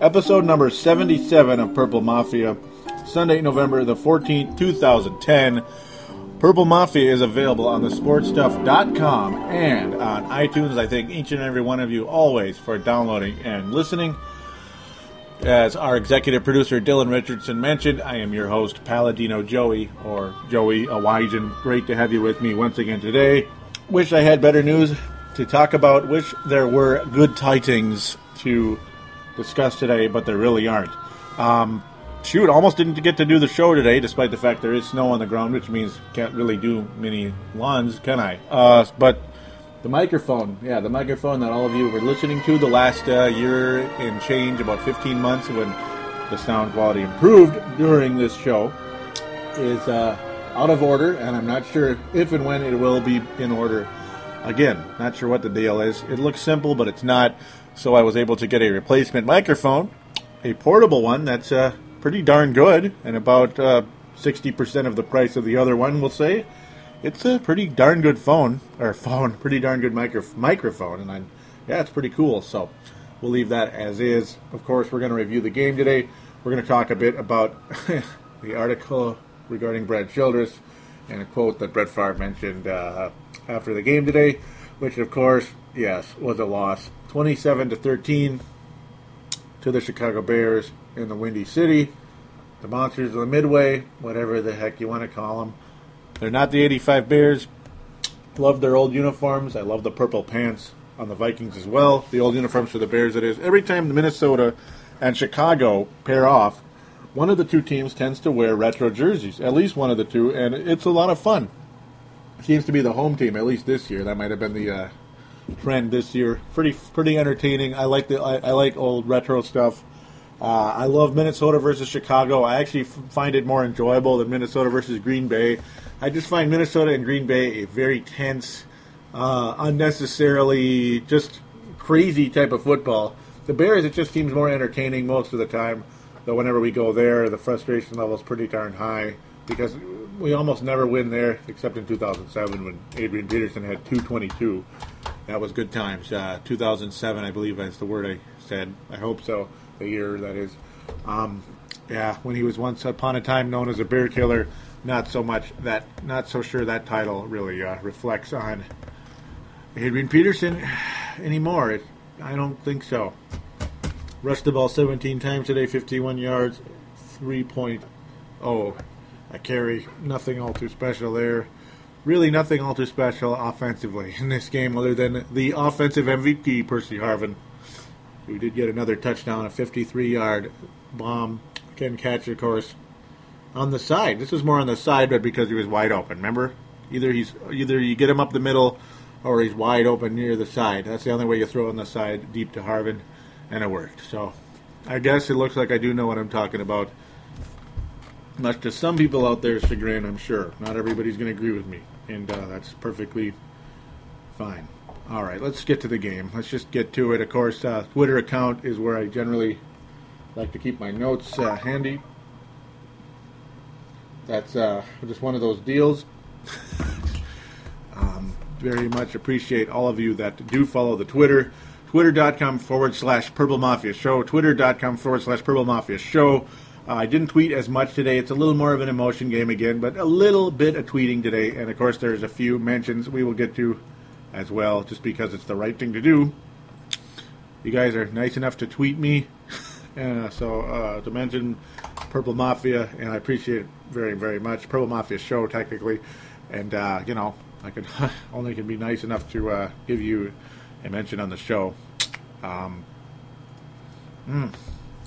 episode number 77 of Purple Mafia, Sunday, November the 14th, 2010. Purple Mafia is available on thesportstuff.com and on iTunes. I thank each and every one of you always for downloading and listening. As our executive producer Dylan Richardson mentioned, I am your host, Paladino Joey, or Joey Awajan. Great to have you with me once again today. Wish I had better news to talk about. Wish there were good tidings to discuss today, but there really aren't. Um, shoot, almost didn't get to do the show today, despite the fact there is snow on the ground, which means can't really do many lawns, can I? Uh, but the microphone, yeah, the microphone that all of you were listening to the last uh, year and change, about 15 months when the sound quality improved during this show, is uh, out of order, and I'm not sure if and when it will be in order again. Not sure what the deal is. It looks simple, but it's not. So I was able to get a replacement microphone, a portable one that's uh, pretty darn good, and about uh, 60% of the price of the other one, we'll say. It's a pretty darn good phone, or phone, pretty darn good micro- microphone, and I'm, yeah, it's pretty cool. So we'll leave that as is. Of course, we're going to review the game today. We're going to talk a bit about the article regarding Brad Childress and a quote that Brett Favre mentioned uh, after the game today, which of course, yes, was a loss, 27 to 13 to the Chicago Bears in the Windy City. The Monsters of the Midway, whatever the heck you want to call them. They're not the 85 Bears. Love their old uniforms. I love the purple pants on the Vikings as well. The old uniforms for the Bears, it is. Every time the Minnesota and Chicago pair off, one of the two teams tends to wear retro jerseys, at least one of the two, and it's a lot of fun. Seems to be the home team, at least this year. That might have been the uh, trend this year. Pretty, pretty entertaining. I like the, I, I like old retro stuff. Uh, I love Minnesota versus Chicago. I actually f- find it more enjoyable than Minnesota versus Green Bay. I just find Minnesota and Green Bay a very tense, uh, unnecessarily just crazy type of football. The Bears, it just seems more entertaining most of the time. Though whenever we go there, the frustration level is pretty darn high because we almost never win there, except in 2007 when Adrian Peterson had 222. That was good times. Uh, 2007, I believe that's the word I said. I hope so. The year that is. Um, yeah, when he was once upon a time known as a bear killer. Not so much that. Not so sure that title really uh, reflects on Adrian Peterson anymore. It, I don't think so. Rushed the ball 17 times today, 51 yards, 3.0 a carry. Nothing all too special there. Really, nothing all too special offensively in this game, other than the offensive MVP, Percy Harvin, who did get another touchdown, a 53-yard bomb. Can catch, of course, on the side. This was more on the side, but because he was wide open. Remember, either he's either you get him up the middle, or he's wide open near the side. That's the only way you throw on the side, deep to Harvin, and it worked. So, I guess it looks like I do know what I'm talking about much to some people out there's chagrin, I'm sure. Not everybody's going to agree with me, and uh, that's perfectly fine. All right, let's get to the game. Let's just get to it. Of course, uh, Twitter account is where I generally like to keep my notes uh, handy. That's uh, just one of those deals. um, very much appreciate all of you that do follow the Twitter. Twitter.com forward slash Purple Mafia Show. Twitter.com forward slash Purple Mafia Show. Uh, I didn't tweet as much today. It's a little more of an emotion game again, but a little bit of tweeting today. And of course, there's a few mentions we will get to as well, just because it's the right thing to do. you guys are nice enough to tweet me. uh, so uh, to mention Purple Mafia, and I appreciate it very, very much. Purple Mafia show, technically. And, uh, you know, I could only can be nice enough to uh, give you a mention on the show. Um, mm,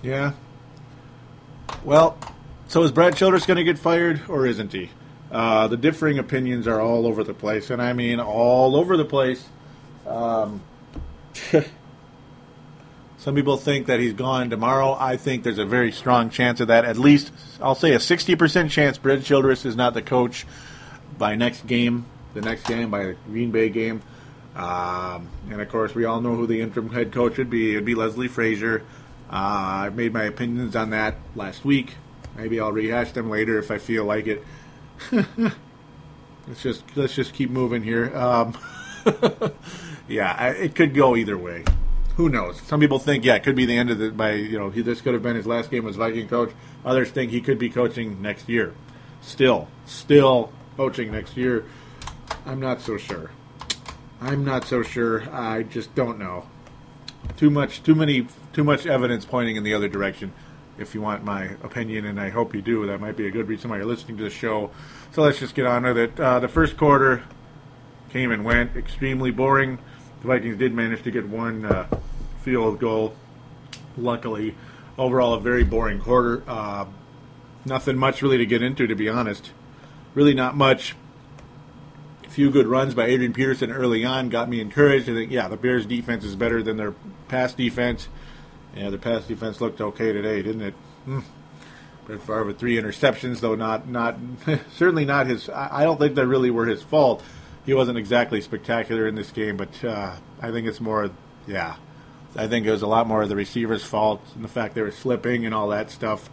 yeah. Well, so is Brad Childress going to get fired, or isn't he? Uh, the differing opinions are all over the place, and I mean all over the place. Um, some people think that he's gone tomorrow. I think there's a very strong chance of that. At least, I'll say a 60% chance Brad Childress is not the coach by next game, the next game, by the Green Bay game. Um, and of course, we all know who the interim head coach would be. It would be Leslie Frazier. Uh, I made my opinions on that last week. Maybe I'll rehash them later if I feel like it. let's just let's just keep moving here. Um, yeah, I, it could go either way. Who knows? Some people think, yeah, it could be the end of the by you know he, this could have been his last game as Viking coach. Others think he could be coaching next year. Still, still coaching next year. I'm not so sure. I'm not so sure. I just don't know. Too much, too many, too much evidence pointing in the other direction. If you want my opinion, and I hope you do, that might be a good reason why you're listening to the show. So let's just get on with it. Uh, the first quarter came and went, extremely boring. The Vikings did manage to get one uh, field goal, luckily. Overall, a very boring quarter. Uh, nothing much really to get into, to be honest. Really, not much few good runs by Adrian Peterson early on got me encouraged. I think, yeah, the Bears' defense is better than their pass defense. Yeah, their pass defense looked okay today, didn't it? Hmm. Brett Favre with three interceptions, though not not certainly not his. I don't think they really were his fault. He wasn't exactly spectacular in this game, but uh, I think it's more, yeah. I think it was a lot more of the receivers' fault and the fact they were slipping and all that stuff.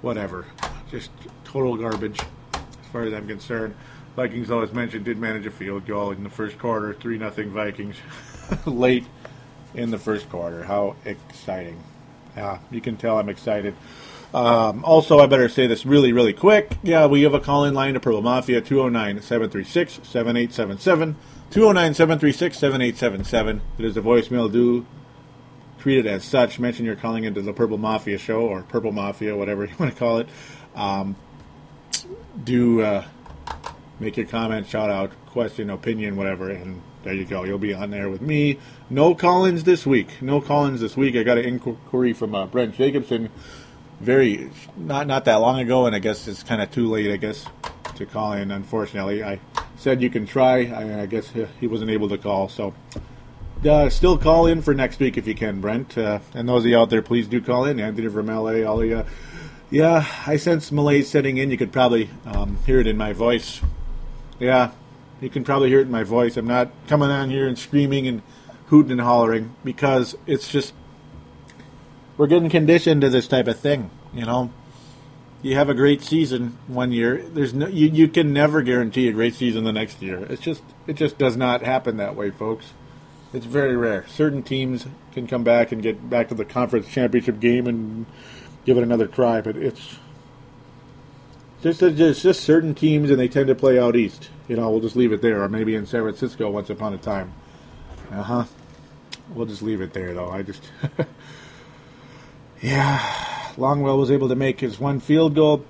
Whatever, just total garbage as far as I'm concerned. Vikings, always mentioned, did manage a field goal in the first quarter, 3 nothing Vikings, late in the first quarter. How exciting. Yeah, you can tell I'm excited. Um, also, I better say this really, really quick. Yeah, we have a call in line to Purple Mafia 209 736 7877. 209 736 7877. It is a voicemail. Do treat it as such. Mention you're calling into the Purple Mafia show or Purple Mafia, whatever you want to call it. Um, do. Uh, make your comment, shout out, question, opinion, whatever, and there you go. You'll be on there with me. No Collins this week. No Collins this week. I got an inquiry from uh, Brent Jacobson, very not not that long ago, and I guess it's kind of too late. I guess to call in. Unfortunately, I said you can try. I, I guess he wasn't able to call, so. Uh, still call in for next week if you can, Brent. Uh, and those of you out there, please do call in. Anthony from LA, all of you. Yeah, I sense malaise setting in. You could probably um, hear it in my voice yeah, you can probably hear it in my voice. I'm not coming on here and screaming and hooting and hollering because it's just we're getting conditioned to this type of thing. You know, you have a great season one year. There's no you, you can never guarantee a great season the next year. It's just it just does not happen that way, folks. It's very rare. Certain teams can come back and get back to the conference championship game and give it another try, but it's just, just just certain teams, and they tend to play out east. You know, we'll just leave it there, or maybe in San Francisco once upon a time. Uh huh. We'll just leave it there, though. I just, yeah. Longwell was able to make his one field goal.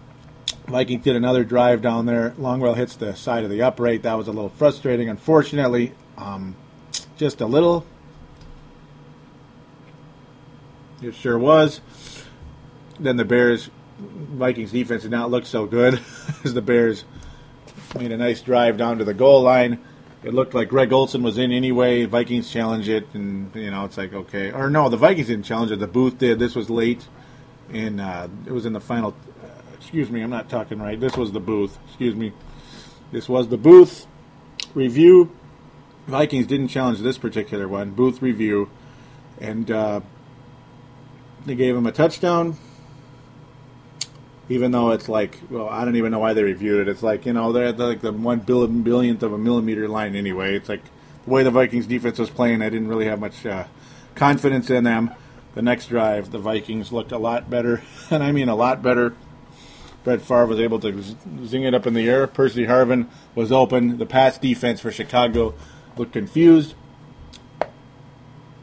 Vikings did another drive down there. Longwell hits the side of the upright. That was a little frustrating, unfortunately. Um, just a little. It sure was. Then the Bears Vikings defense did not look so good as the Bears made a nice drive down to the goal line. It looked like Greg Olsen was in anyway. Vikings challenge it, and you know it's like okay, or no, the Vikings didn't challenge it. The booth did. This was late, and uh, it was in the final. Uh, excuse me, I'm not talking right. This was the booth. Excuse me. This was the booth review. Vikings didn't challenge this particular one. Booth review, and uh, they gave him a touchdown even though it's like, well, I don't even know why they reviewed it. It's like, you know, they're at the, like the one billionth of a millimeter line anyway. It's like the way the Vikings defense was playing, I didn't really have much uh, confidence in them. The next drive, the Vikings looked a lot better, and I mean a lot better. Brett Favre was able to zing it up in the air. Percy Harvin was open. The pass defense for Chicago looked confused.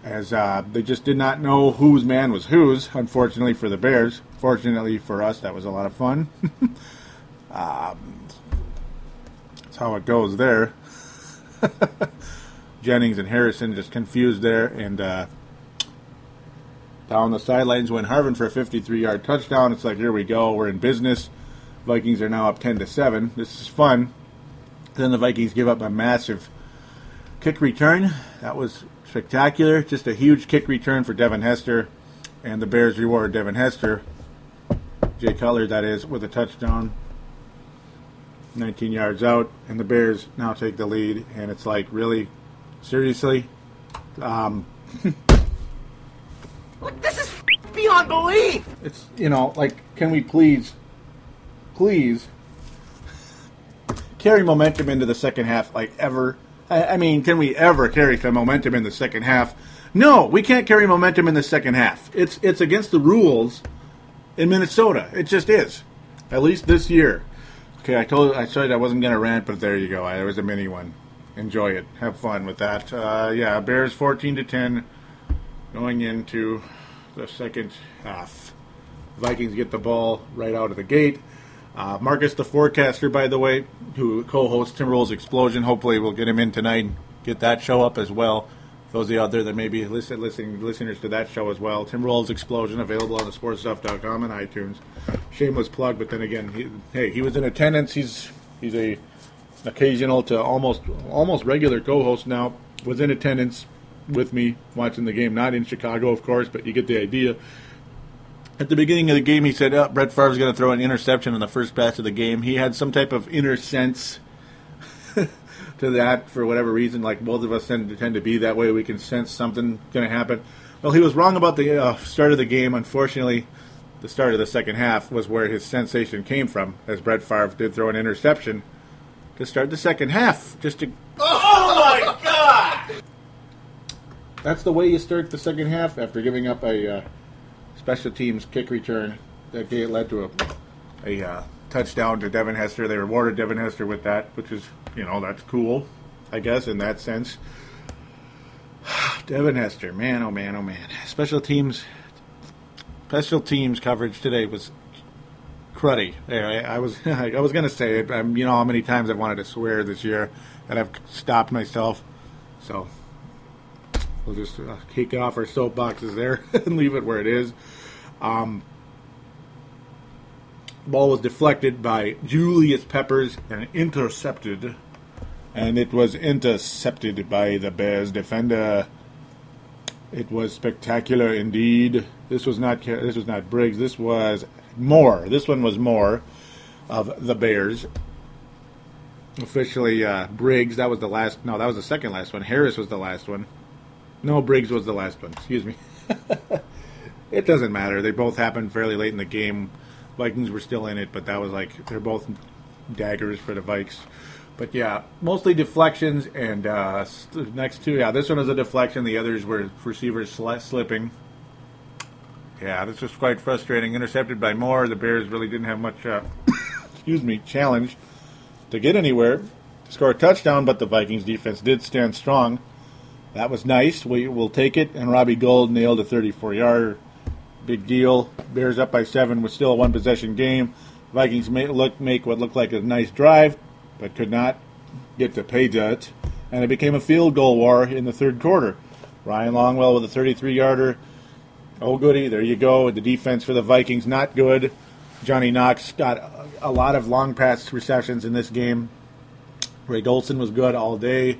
As uh, they just did not know whose man was whose. Unfortunately for the Bears, fortunately for us, that was a lot of fun. um, that's how it goes there. Jennings and Harrison just confused there, and uh, down the sidelines went Harvin for a 53-yard touchdown. It's like here we go, we're in business. Vikings are now up 10 to seven. This is fun. Then the Vikings give up a massive kick return. That was spectacular. Just a huge kick return for Devin Hester, and the Bears reward Devin Hester, Jay Cutler, that is, with a touchdown. 19 yards out, and the Bears now take the lead. And it's like, really, seriously, um, this is beyond belief. It's you know, like, can we please, please carry momentum into the second half, like ever? I, mean, can we ever carry some momentum in the second half? No, we can't carry momentum in the second half. It's it's against the rules in Minnesota. It just is. At least this year. Okay, I told I said I wasn't gonna rant, but there you go. I, there was a mini one. Enjoy it. Have fun with that. Uh, yeah, Bears fourteen to ten, going into the second half. Vikings get the ball right out of the gate. Uh, Marcus, the forecaster, by the way, who co-hosts Tim Timberwolves Explosion. Hopefully, we'll get him in tonight. and Get that show up as well. Those out there that may be listen, listening, listeners to that show as well. Tim Timberwolves Explosion available on the sportstuff.com and iTunes. Shameless plug, but then again, he, hey, he was in attendance. He's he's a occasional to almost almost regular co-host now. Was in attendance with me watching the game, not in Chicago, of course, but you get the idea. At the beginning of the game, he said, oh, Brett Favre's going to throw an interception on the first pass of the game. He had some type of inner sense to that for whatever reason. Like both of us tend to, tend to be that way. We can sense something going to happen. Well, he was wrong about the uh, start of the game. Unfortunately, the start of the second half was where his sensation came from, as Brett Favre did throw an interception to start the second half. Just to. Oh my god! That's the way you start the second half after giving up a uh, special teams kick return that gave- led to a, a uh, touchdown to Devin Hester. They rewarded Devin Hester with that, which is, you know, that's cool, I guess, in that sense. Devin Hester, man, oh man, oh man. Special teams, special teams coverage today was cruddy. Anyway, I was I was gonna say it. Um, you know how many times I've wanted to swear this year, and I've stopped myself. So we'll just uh, kick it off our soapboxes there and leave it where it is. Um, ball was deflected by Julius Peppers and intercepted, and it was intercepted by the Bears defender. It was spectacular indeed. This was not this was not Briggs. This was Moore. This one was Moore of the Bears. Officially, uh, Briggs. That was the last. No, that was the second last one. Harris was the last one. No, Briggs was the last one. Excuse me. it doesn't matter. They both happened fairly late in the game. Vikings were still in it, but that was like they're both daggers for the Vikes. But yeah, mostly deflections and uh, next two. Yeah, this one was a deflection. The others were receivers sli- slipping. Yeah, this was quite frustrating. Intercepted by Moore. The Bears really didn't have much. Uh, excuse me, challenge to get anywhere to score a touchdown, but the Vikings defense did stand strong. That was nice. We will take it. And Robbie Gould nailed a 34 yarder. Big deal. Bears up by seven with still a one possession game. Vikings make, look, make what looked like a nice drive, but could not get to pay dirt. And it became a field goal war in the third quarter. Ryan Longwell with a 33 yarder. Oh, goody. There you go. The defense for the Vikings, not good. Johnny Knox got a- a lot of long pass receptions in this game. Greg Olsen was good all day.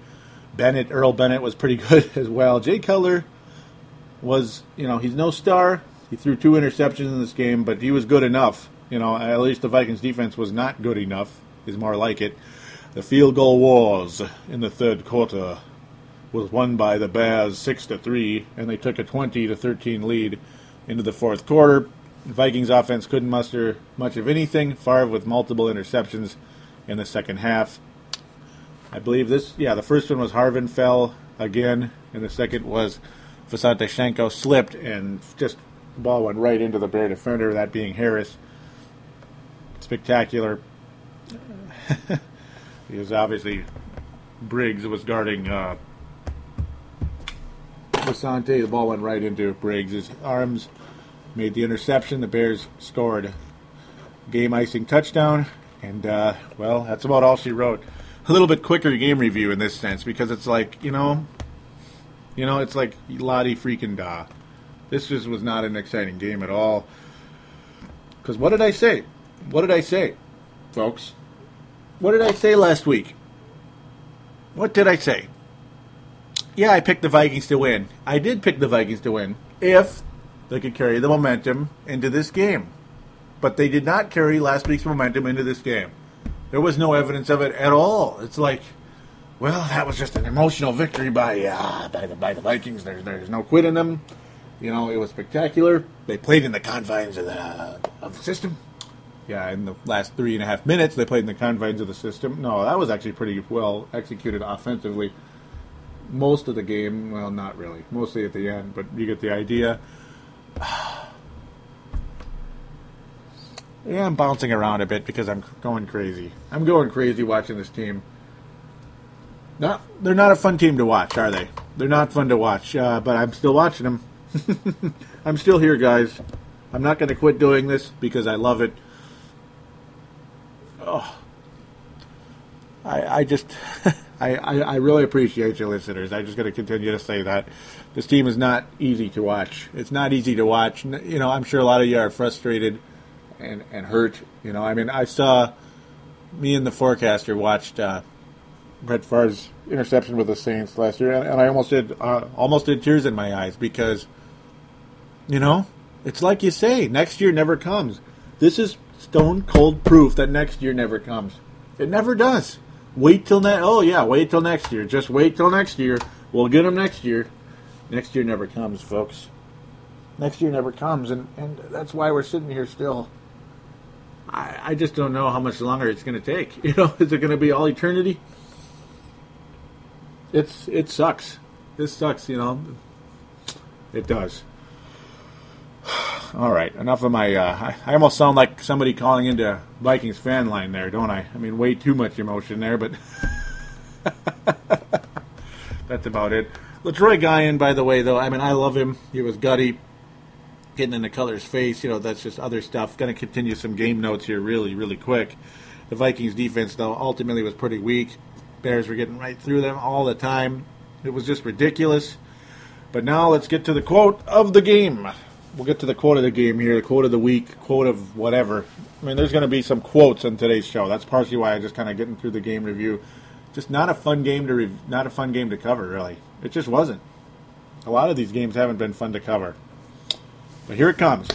Bennett, Earl Bennett was pretty good as well. Jay Cutler was, you know, he's no star. He threw two interceptions in this game, but he was good enough. You know, at least the Vikings defense was not good enough, is more like it. The field goal wars in the third quarter was won by the Bears 6 to 3, and they took a 20 to 13 lead into the fourth quarter. The Vikings offense couldn't muster much of anything. Favre with multiple interceptions in the second half. I believe this, yeah, the first one was Harvin fell again, and the second was Visanthe Shiancoe slipped and just the ball went right into the Bear defender, that being Harris. Spectacular. because obviously Briggs was guarding uh, The ball went right into Briggs' His arms, made the interception. The Bears scored game icing touchdown, and uh, well, that's about all she wrote. A little bit quicker game review in this sense because it's like you know, you know, it's like Lottie freaking da. This just was not an exciting game at all. Because what did I say? What did I say, folks? What did I say last week? What did I say? Yeah, I picked the Vikings to win. I did pick the Vikings to win if they could carry the momentum into this game. But they did not carry last week's momentum into this game. There was no evidence of it at all. It's like, well, that was just an emotional victory by uh, by the by the Vikings. There's there's no quit in them. You know, it was spectacular. They played in the confines of the of the system. Yeah, in the last three and a half minutes, they played in the confines of the system. No, that was actually pretty well executed offensively. Most of the game, well, not really. Mostly at the end, but you get the idea. Yeah, I'm bouncing around a bit because I'm going crazy. I'm going crazy watching this team. Not, they're not a fun team to watch, are they? They're not fun to watch, uh, but I'm still watching them. I'm still here, guys. I'm not going to quit doing this because I love it. Oh, I, I just, I, I, I really appreciate you listeners. I'm just going to continue to say that this team is not easy to watch. It's not easy to watch. You know, I'm sure a lot of you are frustrated and, and hurt. You know, I mean, I saw me and the forecaster watched uh, Brett Favre's interception with the Saints last year, and, and I almost did uh, almost did tears in my eyes because, you know, it's like you say, next year never comes. This is stone cold proof that next year never comes. It never does. Wait till next. Oh yeah, wait till next year. Just wait till next year. We'll get them next year. Next year never comes, folks. Next year never comes, and and that's why we're sitting here still. I, I just don't know how much longer it's going to take. You know, is it going to be all eternity? It's it sucks. This sucks. You know, it does. All right, enough of my. Uh, I, I almost sound like somebody calling into Vikings fan line there, don't I? I mean, way too much emotion there, but that's about it. Letroy Guion, by the way, though, I mean, I love him. He was gutty, getting in the Color's face. You know, that's just other stuff. Going to continue some game notes here, really, really quick. The Vikings defense, though, ultimately was pretty weak. Bears were getting right through them all the time. It was just ridiculous. But now let's get to the quote of the game. We'll get to the quote of the game here, the quote of the week, quote of whatever. I mean, there's going to be some quotes on today's show. That's partially why I just kind of getting through the game review. Just not a fun game to re- not a fun game to cover, really. It just wasn't. A lot of these games haven't been fun to cover. But here it comes.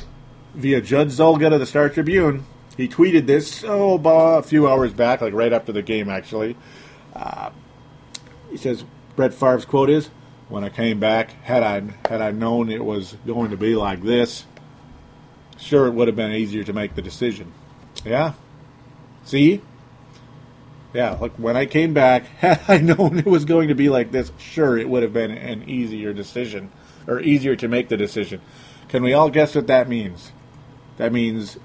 Via Judd Zulgad of the Star Tribune. He tweeted this oh, about a few hours back, like right after the game, actually. Uh, he says Brett Favre's quote is, "When I came back, had I had I known it was going to be like this, sure it would have been easier to make the decision." Yeah. See. Yeah, look, when I came back, had I known it was going to be like this, sure it would have been an easier decision, or easier to make the decision. Can we all guess what that means? That means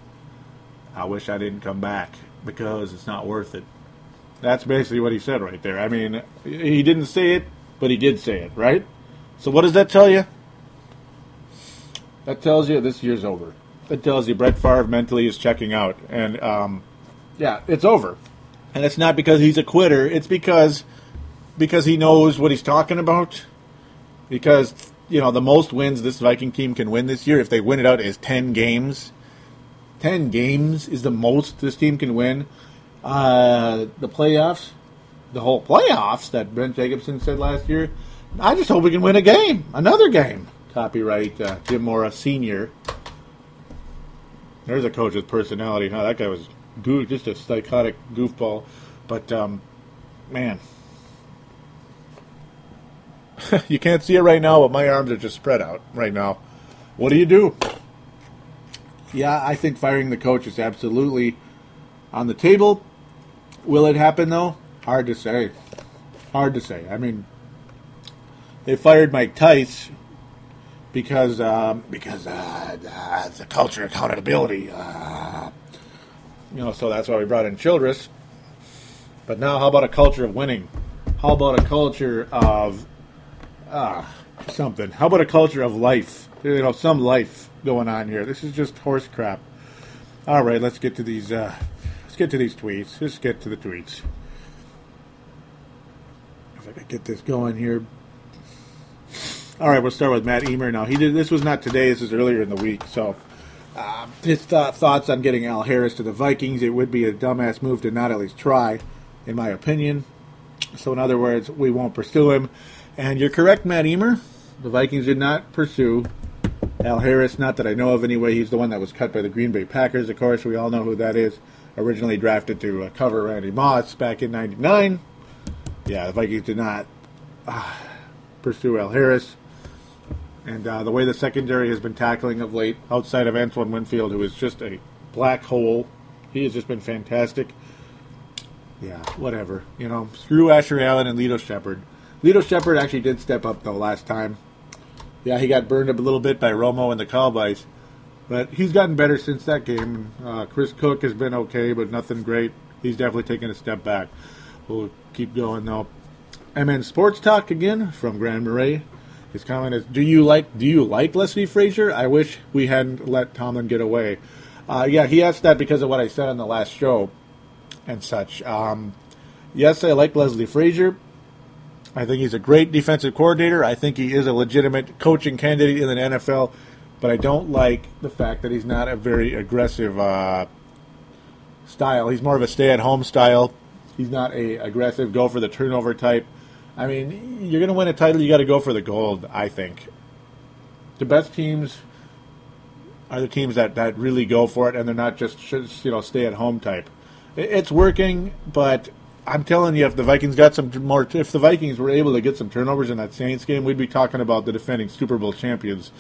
I wish I didn't come back because it's not worth it. That's basically what he said right there. I mean, he didn't say it, but he did say it, right? So what does that tell you? That tells you this year's over. That tells you Brett Favre mentally is checking out, and um, yeah, it's over. And it's not because he's a quitter. It's because because he knows what he's talking about. Because you know the most wins this Viking team can win this year, if they win it out, is ten games. Ten games is the most this team can win. Uh, the playoffs, the whole playoffs that Brent Jacobson said last year. I just hope we can win a game, another game. Copyright uh, Jim Mora Senior. There's a coach with personality. Huh? That guy was just a psychotic goofball. But um, man, you can't see it right now, but my arms are just spread out right now. What do you do? Yeah, I think firing the coach is absolutely on the table. Will it happen though? Hard to say. Hard to say. I mean, they fired Mike Tice because um, because uh, uh, the culture accountability. Uh, you know, so that's why we brought in Childress. But now, how about a culture of winning? How about a culture of uh, something. How about a culture of life? You know, some life going on here. This is just horse crap. All right, let's get to these. Uh, let's get to these tweets. Let's get to the tweets. If I could get this going here. All right, we'll start with Matt Emer now. He did this was not today. This is earlier in the week. So um, his th- thoughts on getting Al Harris to the Vikings. It would be a dumbass move to not at least try, in my opinion. So in other words, we won't pursue him. And you're correct, Matt Emer. The Vikings did not pursue Al Harris. Not that I know of anyway. He's the one that was cut by the Green Bay Packers. Of course, we all know who that is. Originally drafted to uh, cover Randy Moss back in '99. Yeah, the Vikings did not uh, pursue Al Harris. And uh, the way the secondary has been tackling of late, outside of Antoine Winfield, who is just a black hole, he has just been fantastic. Yeah, whatever. You know, screw Asher Allen and Lito Sheppard. Lito Sheppard actually did step up though last time. Yeah, he got burned up a little bit by Romo and the Cowboys, but he's gotten better since that game. Uh, Chris Cook has been okay, but nothing great. He's definitely taken a step back. We'll keep going though. MN Sports Talk again from Grand Marais. His comment is, "Do you like Do you like Leslie Frazier? I wish we hadn't let Tomlin get away." Uh, yeah, he asked that because of what I said on the last show and such. Um, yes, I like Leslie Frazier. I think he's a great defensive coordinator. I think he is a legitimate coaching candidate in the NFL, but I don't like the fact that he's not a very aggressive uh, style. He's more of a stay-at-home style. He's not a aggressive, go for the turnover type. I mean, you're going to win a title, you got to go for the gold. I think the best teams are the teams that, that really go for it, and they're not just you know stay-at-home type. It's working, but I'm telling you, if the Vikings got some more, if the Vikings were able to get some turnovers in that Saints game, we'd be talking about the defending Super Bowl champions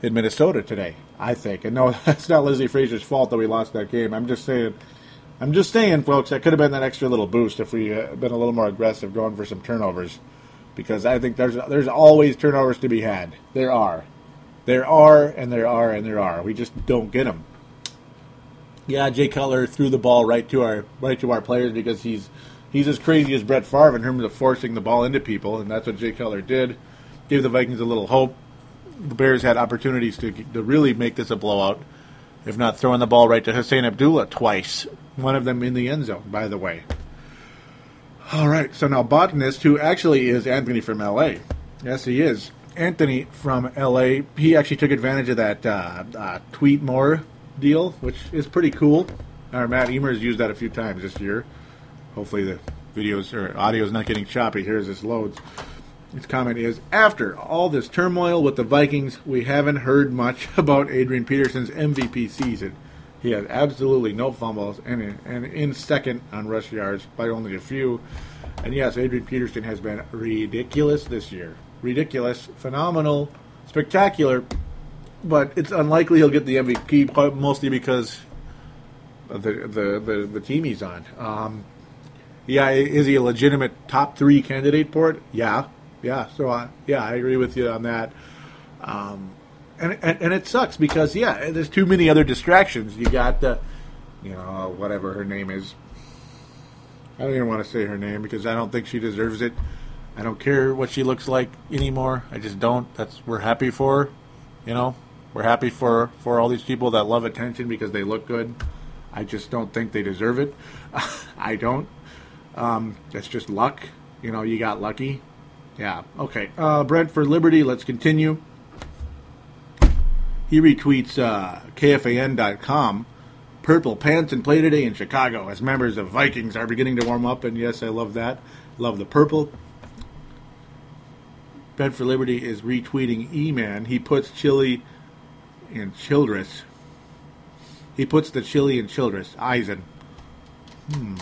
in Minnesota today. I think, and no, that's not Leslie Frazier's fault that we lost that game. I'm just saying, I'm just saying, folks, that could have been that extra little boost if we had been a little more aggressive going for some turnovers, because I think there's there's always turnovers to be had. There are, there are, and there are, and there are. We just don't get them. Yeah, Jay Cutler threw the ball right to our right to our players because he's he's as crazy as Brett Favre in terms of forcing the ball into people, and that's what Jay Cutler did. Gave the Vikings a little hope. The Bears had opportunities to to really make this a blowout, if not throwing the ball right to Husain Abdullah twice. One of them in the end zone, by the way. All right, so now botanist, who actually is Anthony from L.A. Yes, he is. Anthony from L.A. He actually took advantage of that uh, uh, tweet more deal, which is pretty cool. Our Matt Emer has used that a few times this year. Hopefully the videos or audio is not getting choppy here as this loads. His comment is After all this turmoil with the Vikings, we haven't heard much about Adrian Peterson's MVP season. He has absolutely no fumbles and, and in second on rush yards by only a few. And yes, Adrian Peterson has been ridiculous this year. Ridiculous, phenomenal, spectacular, but it's unlikely he'll get the MVP mostly because of the the, the, the team he's on. Um, yeah, is he a legitimate top three candidate for it? Yeah, yeah. So uh, yeah, I agree with you on that. Um, and, and and it sucks because yeah, there's too many other distractions. You got the, you know, whatever her name is. I don't even want to say her name because I don't think she deserves it. I don't care what she looks like anymore. I just don't. That's we're happy for her, you know. We're happy for for all these people that love attention because they look good. I just don't think they deserve it. I don't. Um, that's just luck. You know, you got lucky. Yeah. Okay. Uh, Brent for Liberty. Let's continue. He retweets uh, KFAN.com. Purple pants and play today in Chicago as members of Vikings are beginning to warm up, and yes, I love that. Love the purple. Brent for Liberty is retweeting E-Man. He puts Chili and Childress. He puts the Chili and Childress. Eisen. Hmm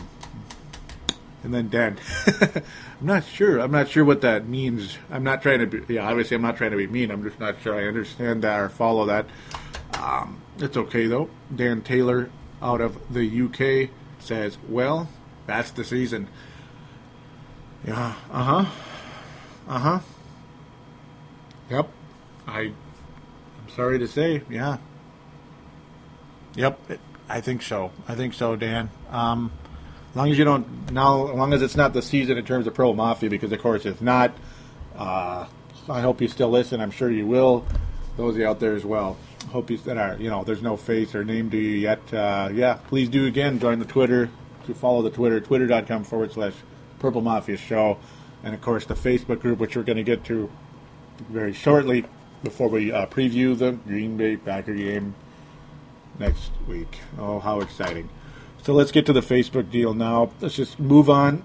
and then dead. I'm not sure. I'm not sure what that means. I'm not trying to be. Yeah, obviously, I'm not trying to be mean. I'm just not sure I understand that or follow that. Um, it's okay though. Dan Taylor out of the UK says, "Well, that's the season." Yeah. Uh huh. Uh huh. Yep. I. I'm sorry to say. Yeah. Yep. I think so. I think so, Dan. Um, as long as you don't now, as long as it's not the season in terms of Pro Mafia, because of course it's not. Uh, I hope you still listen. I'm sure you will. Those of you out there as well. Hope you that are you know there's no face or name to you yet. Uh, yeah, please do again. Join the Twitter. To follow the Twitter, twitter.com forward slash Purple Mafia Show, and of course the Facebook group, which we're going to get to very shortly before we uh, preview the Green Bay Packer game next week. Oh, how exciting! So let's get to the Facebook deal now. Let's just move on.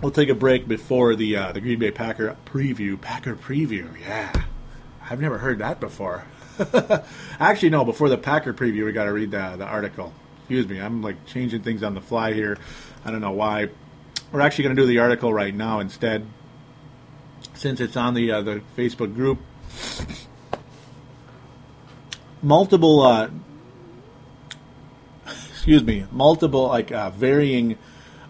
We'll take a break before the uh, the Green Bay Packer preview. Packer preview, yeah. I've never heard that before. Actually, no. Before the Packer preview, we got to read the the article. Excuse me, I'm like changing things on the fly here. I don't know why. We're actually going to do the article right now instead, since it's on the uh, the Facebook group. Multiple, uh, excuse me, multiple like uh, varying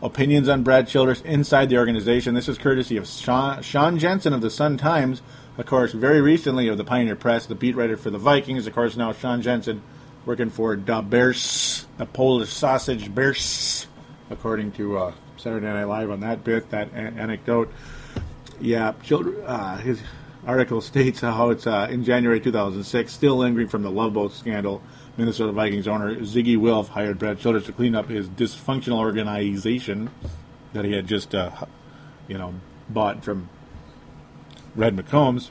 opinions on Brad Childress inside the organization. This is courtesy of Sean, Sean Jensen of the Sun Times, of course, very recently of the Pioneer Press, the beat writer for the Vikings. Of course, now Sean Jensen working for Da Bears, the Polish sausage Bears, according to uh, Saturday Night Live on that bit, that anecdote. Yeah, Childress, uh, his article states how it's uh, in January 2006, still lingering from the Love Boat scandal. Minnesota Vikings owner Zygi Wilf hired Brad Childress to clean up his dysfunctional organization that he had just, uh, you know, bought from Red McCombs.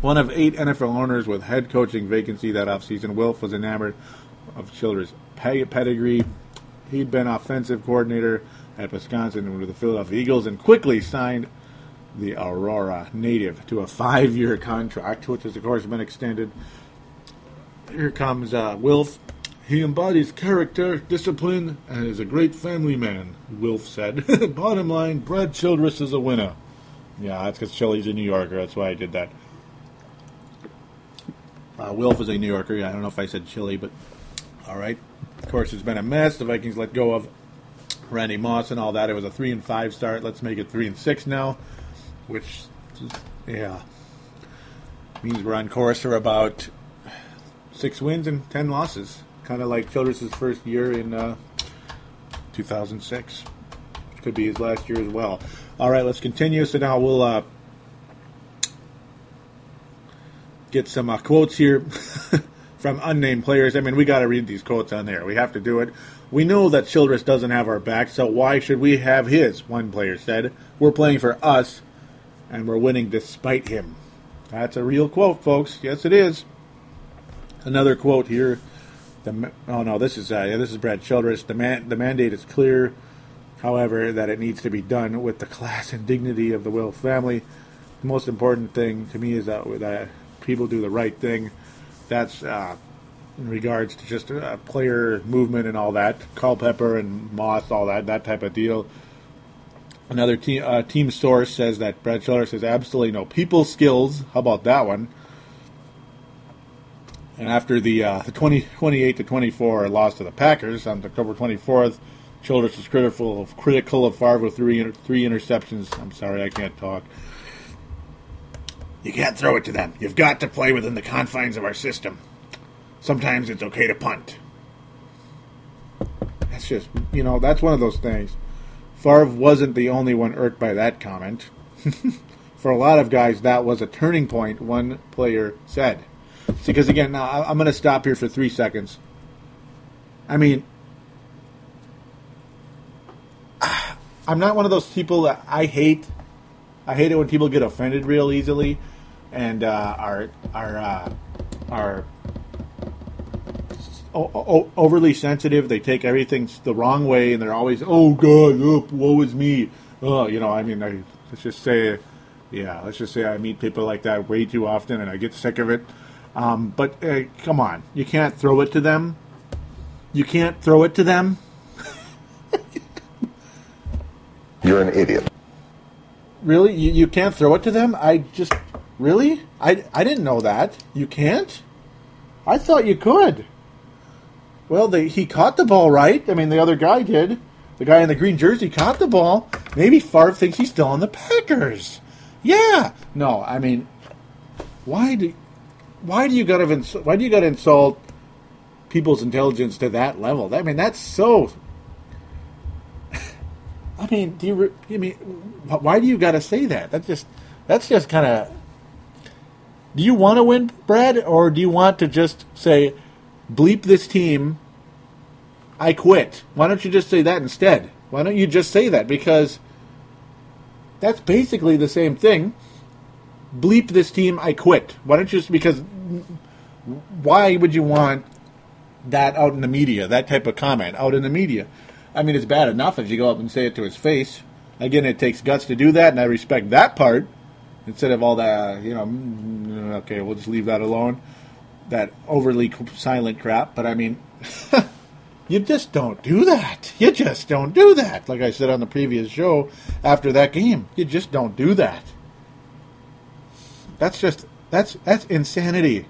One of eight NFL owners with head coaching vacancy that offseason, Wilf was enamored of Childress' pedigree. He'd been offensive coordinator at Wisconsin with the Philadelphia Eagles and quickly signed the Aurora native to a five-year contract, which has, of course, been extended here comes uh, Wilf. He embodies character, discipline, and is a great family man, Wilf said. Bottom line, Brad Childress is a winner. Yeah, that's because Chili's a New Yorker. That's why I did that. Uh, Wilf is a New Yorker. I don't know if I said Chili, but all right. Of course, it's been a mess. The Vikings let go of Randy Moss and all that. It was a three and five start. Let's make it three and six now, which, yeah, means we're on course for about six wins and ten losses, kind of like Childress' first year in uh, 2006. Could be his last year as well. All right, let's continue. So now we'll uh, get some uh, quotes here from unnamed players. I mean, we got to read these quotes on there. We have to do it. We know that Childress doesn't have our back, so why should we have his? One player said. We're playing for us, and we're winning despite him. That's a real quote, folks. Yes, it is. Another quote here. The, oh no, this is uh, this is Brad Childress. The man, the mandate is clear, however, that it needs to be done with the class and dignity of the Wilf family. The most important thing to me is that, that people do the right thing. That's uh, in regards to just uh, player movement and all that. Culpepper and Moss, all that, that type of deal. Another team uh, team source says that Brad Childress has absolutely no people skills. How about that one? And after the uh, the 20, 28 to 24 loss to the Packers on October 24th, Childress was critical of critical of Favre with three inter- three interceptions. I'm sorry, I can't talk. You can't throw it to them. You've got to play within the confines of our system. Sometimes it's okay to punt. That's just you know that's one of those things. Favre wasn't the only one irked by that comment. For a lot of guys, that was a turning point. One player said. Because again, now I'm going to stop here for three seconds. I mean, I'm not one of those people that I hate. I hate it when people get offended real easily, and uh, are are uh, are o- o- overly sensitive. They take everything the wrong way, and they're always, "Oh God, oh, woe is me." Oh, you know, I mean, I, let's just say, yeah, let's just say I meet people like that way too often, and I get sick of it. Um, but uh, come on, you can't throw it to them. You can't throw it to them. You're an idiot. Really? You, you can't throw it to them? I just really? I, I didn't know that. You can't? I thought you could. Well, the, he caught the ball right. I mean, the other guy did. The guy in the green jersey caught the ball. Maybe Favre thinks he's still on the Packers. Yeah. No, I mean, why do why do you got to ins- why do you got to insult people's intelligence to that level? I mean, that's so. I mean, do you? I mean, why do you got to say that? That's just that's just kind of Do you want to win, Brad, or do you want to just say, bleep this team, I quit? Why don't you just say that instead? Why don't you just say that? Because that's basically the same thing. Bleep this team, I quit. Why don't you just, because why would you want that out in the media, that type of comment out in the media? I mean, it's bad enough if you go up and say it to his face. Again, it takes guts to do that, and I respect that part instead of all that, you know, mm, okay, we'll just leave that alone. That overly silent crap. But I mean, you just don't do that. You just don't do that. Like I said on the previous show after that game, you just don't do that. That's just that's that's insanity.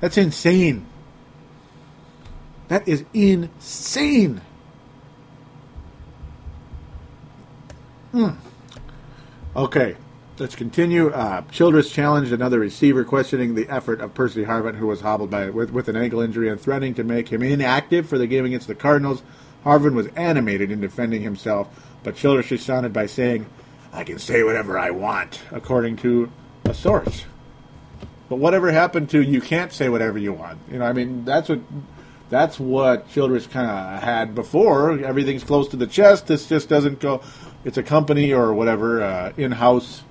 That's insane. That is insane. Hmm. Okay, let's continue. Uh, Childress challenged another receiver, questioning the effort of Percy Harvin, who was hobbled by with, with an ankle injury and threatening to make him inactive for the game against the Cardinals. Harvin was animated in defending himself, but Childress responded by saying, "I can say whatever I want," according to a source. But whatever happened to you can't say whatever you want? You know, I mean, that's what that's what Childress kind of had before. Everything's close to the chest. This just doesn't go. It's a company or whatever uh, in-house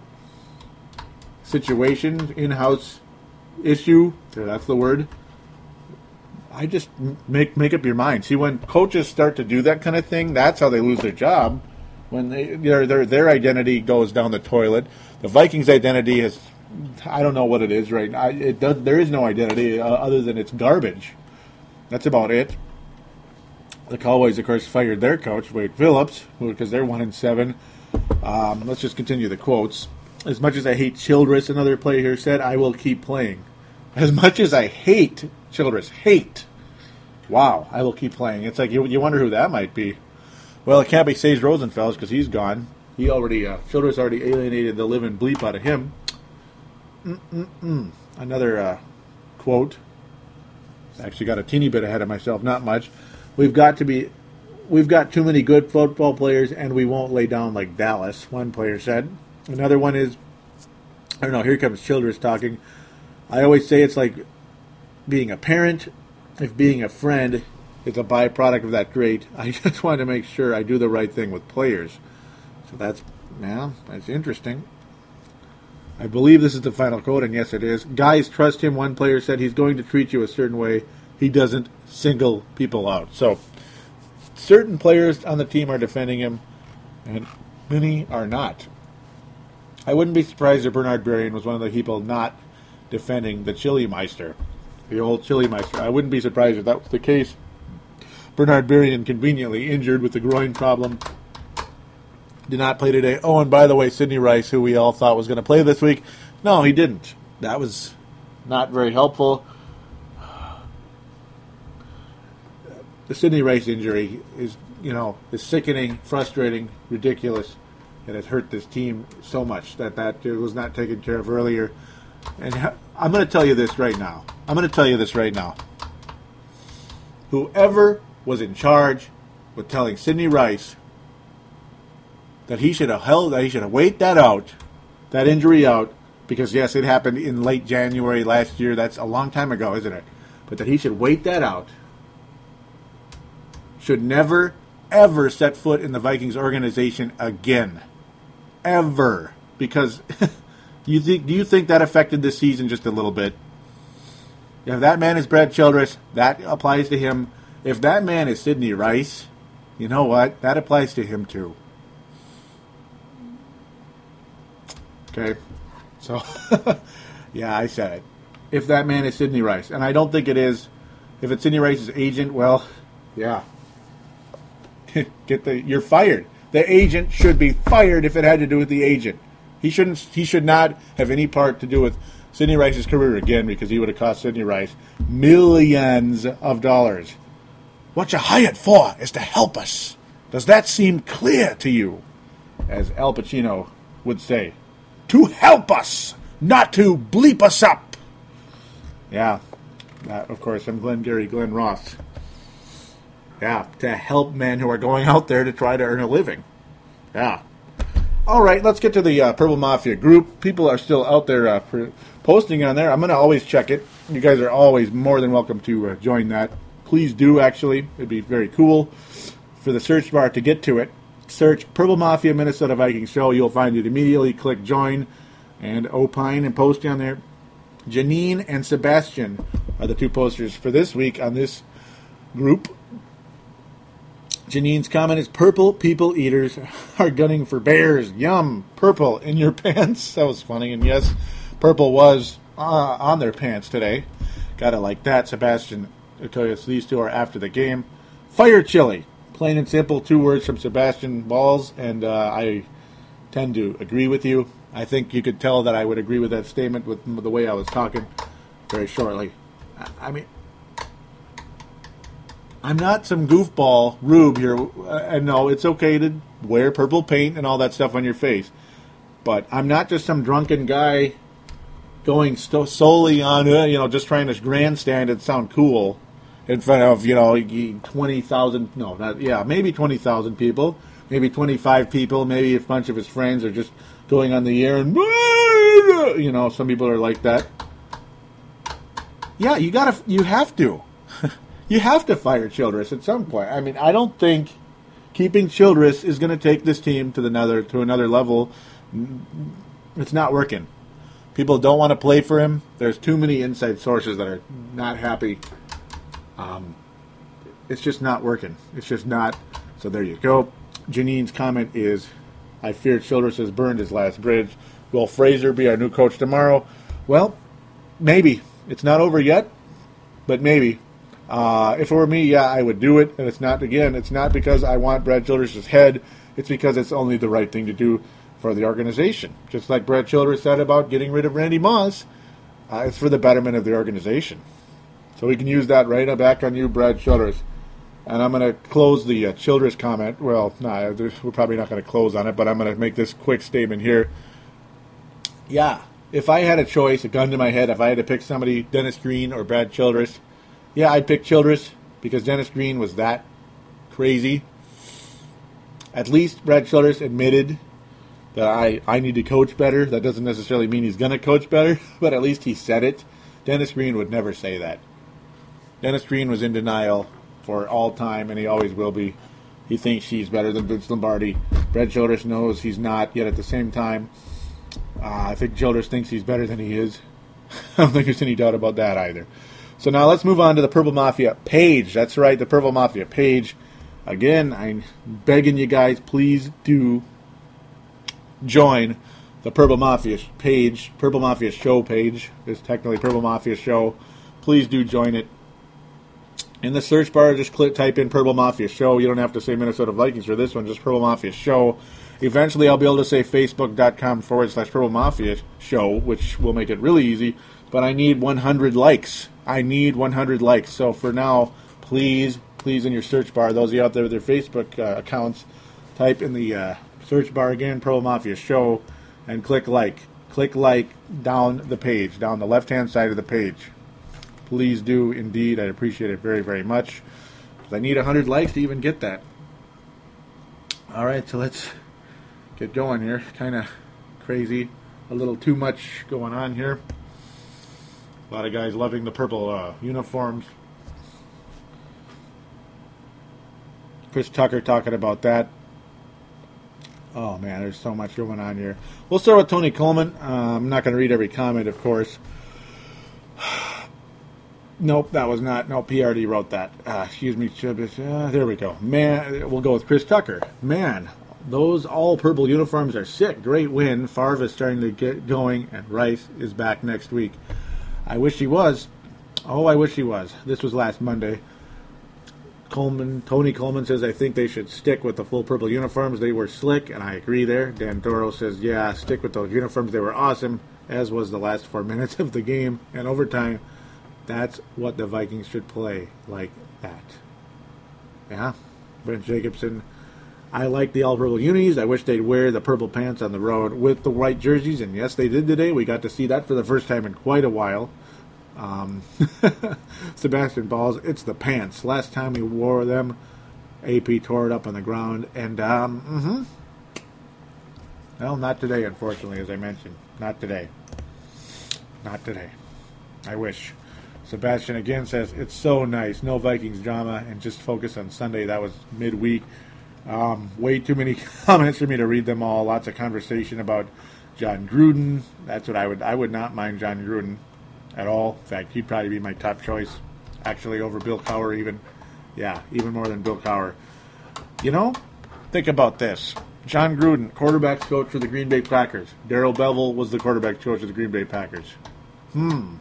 situation, in-house issue. That's the word. I just make make up your mind. See, when coaches start to do that kind of thing, that's how they lose their job. When they their their their identity goes down the toilet. The Vikings' identity is, I don't know what it is right now. It does. There is no identity uh, other than it's garbage. That's about it. The Cowboys, of course, fired their coach Wade Phillips because they're one and seven. Um, let's just continue the quotes. As much as I hate Childress, another player here said, I will keep playing. As much as I hate Childress, hate. Wow, I will keep playing. It's like you, you wonder who that might be. Well, it can't be Sage Rosenfels because he's gone. He already, uh, already alienated the living bleep out of him. Mm-mm-mm. Another uh, quote. Actually, got a teeny bit ahead of myself, not much. We've got to be, we've got too many good football players, and we won't lay down like Dallas. One player said. Another one is, I don't know. Here comes Childress talking. I always say it's like being a parent. If being a friend is a byproduct of that, great. I just want to make sure I do the right thing with players. So that's, yeah, that's interesting. I believe this is the final quote, and yes, it is. Guys trust him. One player said he's going to treat you a certain way. He doesn't single people out. So, certain players on the team are defending him, and many are not. I wouldn't be surprised if Bernard Berrian was one of the people not defending the Chili Meister, the old Chili Meister. I wouldn't be surprised if that was the case. Bernard Berrian conveniently injured with the groin problem did not play today. Oh, and by the way, Sidney Rice, who we all thought was going to play this week, no, he didn't. That was not very helpful. The Sidney Rice injury is, you know, is sickening, frustrating, ridiculous, and it hurt this team so much that that was not taken care of earlier. And I'm going to tell you this right now. I'm going to tell you this right now. Whoever was in charge with telling Sidney Rice that he should have held that he should have wait that out, that injury out, because yes, it happened in late January last year. That's a long time ago, isn't it? But that he should wait that out. Should never, ever set foot in the Vikings organization again, ever, because you think do you think that affected this season just a little bit? If that man is Brad Childress, that applies to him. If that man is Sidney Rice, you know what? That applies to him too. Okay, so yeah, I said it. If that man is Sidney Rice, and I don't think it is. If it's Sidney Rice's agent, well, yeah, get the you're fired. The agent should be fired if it had to do with the agent. He shouldn't. He should not have any part to do with Sidney Rice's career again because he would have cost Sidney Rice millions of dollars. What you're hired for is to help us. Does that seem clear to you? As Al Pacino would say to help us, not to bleep us up. Yeah, of course, I'm Glenn Gary, Glen Ross. Yeah, to help men who are going out there to try to earn a living. Yeah. All right, let's get to the uh, Purple Mafia group. People are still out there uh, posting on there. I'm going to always check it. You guys are always more than welcome to uh, join that. Please do, actually. It'd be very cool for the search bar to get to it. Search Purple Mafia Minnesota Vikings Show. You'll find it immediately. Click join and opine and post down there. Janine and Sebastian are the two posters for this week on this group. Janine's comment is purple people eaters are gunning for bears. Yum. Purple in your pants. That was funny. And yes, purple was uh, on their pants today. Got it like that. Sebastian, I tell you, these two are after the game. Fire chili. Plain and simple. Two words from Sebastian Balls. And uh, I tend to agree with you. I think you could tell that I would agree with that statement with the way I was talking very shortly. I- I mean, I'm not some goofball rube here. Uh, And no, it's okay to wear purple paint and all that stuff on your face. But I'm not just some drunken guy going solely on, uh, you know, just trying to grandstand and sound cool in front of, you know, 20,000, no, not, yeah, maybe 20,000 people, maybe 25 people, maybe a bunch of his friends are just going on the air and, you know, some people are like that. Yeah, you gotta, you have to. you have to fire Childress at some point. I mean, I don't think keeping Childress is going to take this team to another to another level. It's not working. People don't want to play for him. There's too many inside sources that are not happy. Um, it's just not working. It's just not. So there you go. Janine's comment is, "I fear Childress has burned his last bridge. Will Frazier be our new coach tomorrow?" Well, maybe. It's not over yet, but maybe. Uh, if it were me, yeah, I would do it. And it's not, again, it's not because I want Brad Childress' head. It's because it's only the right thing to do for the organization. Just like Brad Childress said about getting rid of Randy Moss, uh, it's for the betterment of the organization. So we can use that right back on you, Brad Childress. And I'm going to close the uh, Childress comment. Well, nah, we're probably not going to close on it, but I'm going to make this quick statement here. Yeah, if I had a choice, a gun to my head, if I had to pick somebody, Dennis Green or Brad Childress, yeah, I'd pick Childress because Dennis Green was that crazy. At least Brad Childress admitted that I, I need to coach better. That doesn't necessarily mean he's going to coach better, but at least he said it. Dennis Green would never say that. Dennis Green was in denial for all time, and he always will be. He thinks he's better than Vince Lombardi. Brad Childress knows he's not, yet at the same time, uh, I think Childress thinks he's better than he is. I don't think there's any doubt about that either. So now let's move on to the Purple Mafia page. That's right, the Purple Mafia page. Again, I'm begging you guys, please do join the Purple Mafia page. Purple Mafia show page is technically Purple Mafia show. Please do join it. In the search bar, just click, type in Purple Mafia show. You don't have to say Minnesota Vikings for this one, just Purple Mafia show. Eventually, I'll be able to say facebook.com forward slash Purple Mafia show, which will make it really easy. But I need 100 likes. I need 100 likes. So for now, please, please, in your search bar, those of you out there with your Facebook uh, accounts, type in the uh, search bar again, Purple Mafia show, and click like. Click like down the page, down the left hand side of the page. Please do indeed. I'd appreciate it very, very much. I need 100 likes to even get that. All right, so let's get going here. Kind of crazy. A little too much going on here. A lot of guys loving the purple uh, uniforms. Chris Tucker talking about that. Oh man, there's so much going on here. We'll start with Tony Coleman. Uh, I'm not going to read every comment, of course. Nope, that was not. Nope, already wrote that. Uh, excuse me. Uh, there we go. Man, we'll go with Chris Tucker. Man, those all purple uniforms are sick. Great win. Favre is starting to get going, and Rice is back next week. I wish he was. Oh, I wish he was. This was last Monday. Coleman, Tony Coleman says, I think they should stick with the full purple uniforms. They were slick, and I agree there. Dan Toro says, yeah, stick with those uniforms. They were awesome, as was the last four minutes of the game and overtime. That's what the Vikings should play like that. Yeah. Brent Jacobson. I like the all purple unis. I wish they'd wear the purple pants on the road with the white jerseys. And yes, they did today. We got to see that for the first time in quite a while. Um, Sebastian Balls, it's the pants. Last time we wore them, AP tore it up on the ground. And, um, mm-hmm. Well, not today, unfortunately, as I mentioned. Not today. Not today. I wish. Sebastian again says it's so nice. No Vikings drama and just focus on Sunday. That was midweek. Um, way too many comments for me to read them all. Lots of conversation about Jon Gruden. That's what I would. I would not mind Jon Gruden at all. In fact, he'd probably be my top choice, actually over Bill Cowher. Even, yeah, even more than Bill Cowher. You know, think about this. Jon Gruden, quarterbacks coach for the Green Bay Packers. Darrell Bevell was the quarterback coach of the Green Bay Packers. Hmm.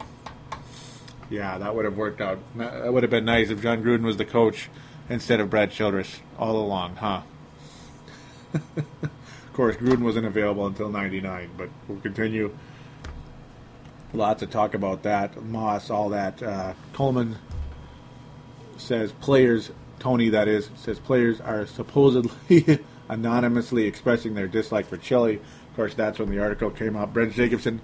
Yeah, that would have worked out. That would have been nice if Jon Gruden was the coach instead of Brad Childress all along, huh? of course, Gruden wasn't available until 99, but we'll continue. Lots of talk about that. Moss, all that. Uh, Coleman says players, Tony that is, says players are supposedly anonymously expressing their dislike for Chili. Of course, that's when the article came out. Brent Jacobson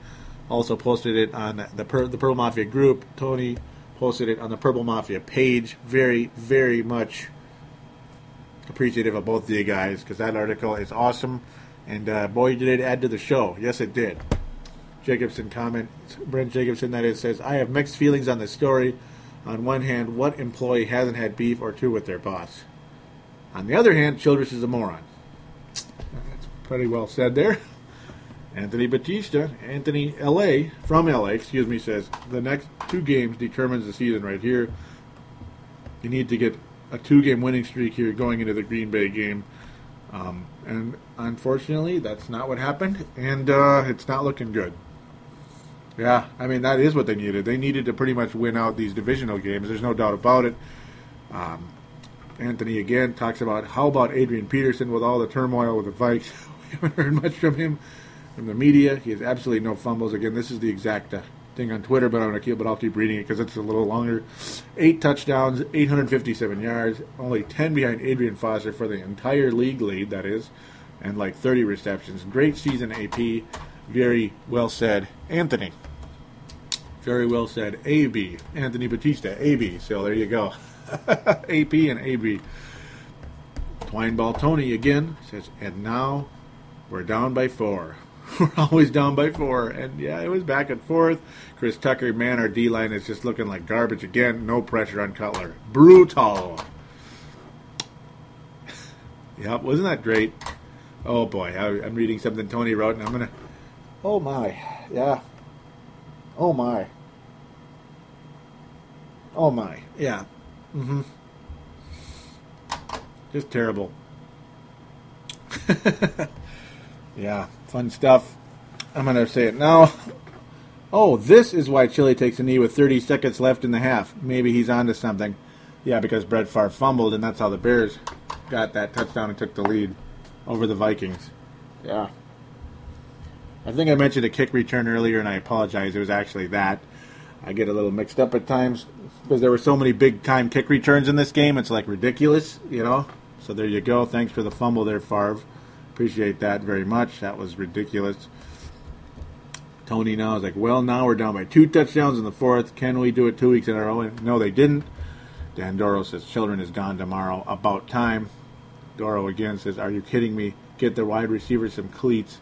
also posted it on the, Pur- the Purple Mafia group. Tony posted it on the Purple Mafia page. Very, very much appreciative of both of you guys because that article is awesome. And uh, boy, did it add to the show. Yes, it did. Jacobson comment, Brent Jacobson, that is, says, I have mixed feelings on the story. On one hand, what employee hasn't had beef or two with their boss? On the other hand, Childress is a moron. That's pretty well said there. Anthony Batista, Anthony LA, from LA, excuse me, says the next two games determines the season right here. You need to get a two game winning streak here going into the Green Bay game. Um, and unfortunately, that's not what happened, and uh, it's not looking good. Yeah, I mean, that is what they needed. They needed to pretty much win out these divisional games. There's no doubt about it. Um, Anthony again talks about how about Adrian Peterson with all the turmoil with the Vikes. we haven't heard much from him from the media. He has absolutely no fumbles. Again, this is the exact uh, thing on Twitter, but I'm gonna keep, but I'll keep reading it because it's a little longer. Eight touchdowns, 857 yards, only 10 behind Adrian Foster for the entire league lead. That is, and like 30 receptions. Great season, AP. Very well said, Anthony. Very well said, AB. Anthony Batista, AB. So there you go. AP and AB. Twineball Tony again says, and now we're down by four. we're always down by four. And yeah, it was back and forth. Chris Tucker, man, our D line is just looking like garbage again. No pressure on Cutler. Brutal. yep, wasn't that great? Oh boy, I, I'm reading something Tony wrote, and I'm gonna. Oh my, yeah. Oh my. Oh my, yeah. Mm-hmm. Just terrible. yeah, fun stuff. I'm going to say it now. Oh, this is why Chili takes a knee with 30 seconds left in the half. Maybe he's onto something. Yeah, because Brett Favre fumbled, and that's how the Bears got that touchdown and took the lead over the Vikings. Yeah. I think I mentioned a kick return earlier, and I apologize. It was actually that. I get a little mixed up at times because there were so many big time kick returns in this game. It's like ridiculous, you know. So there you go. Thanks for the fumble there, Favre. Appreciate that very much. That was ridiculous. Tony now is like, well, now we're down by two touchdowns in the fourth. Can we do it two weeks in a row? No, they didn't. Dan Doro says, children is gone tomorrow. About time. Doro again says, are you kidding me? Get the wide receiver some cleats.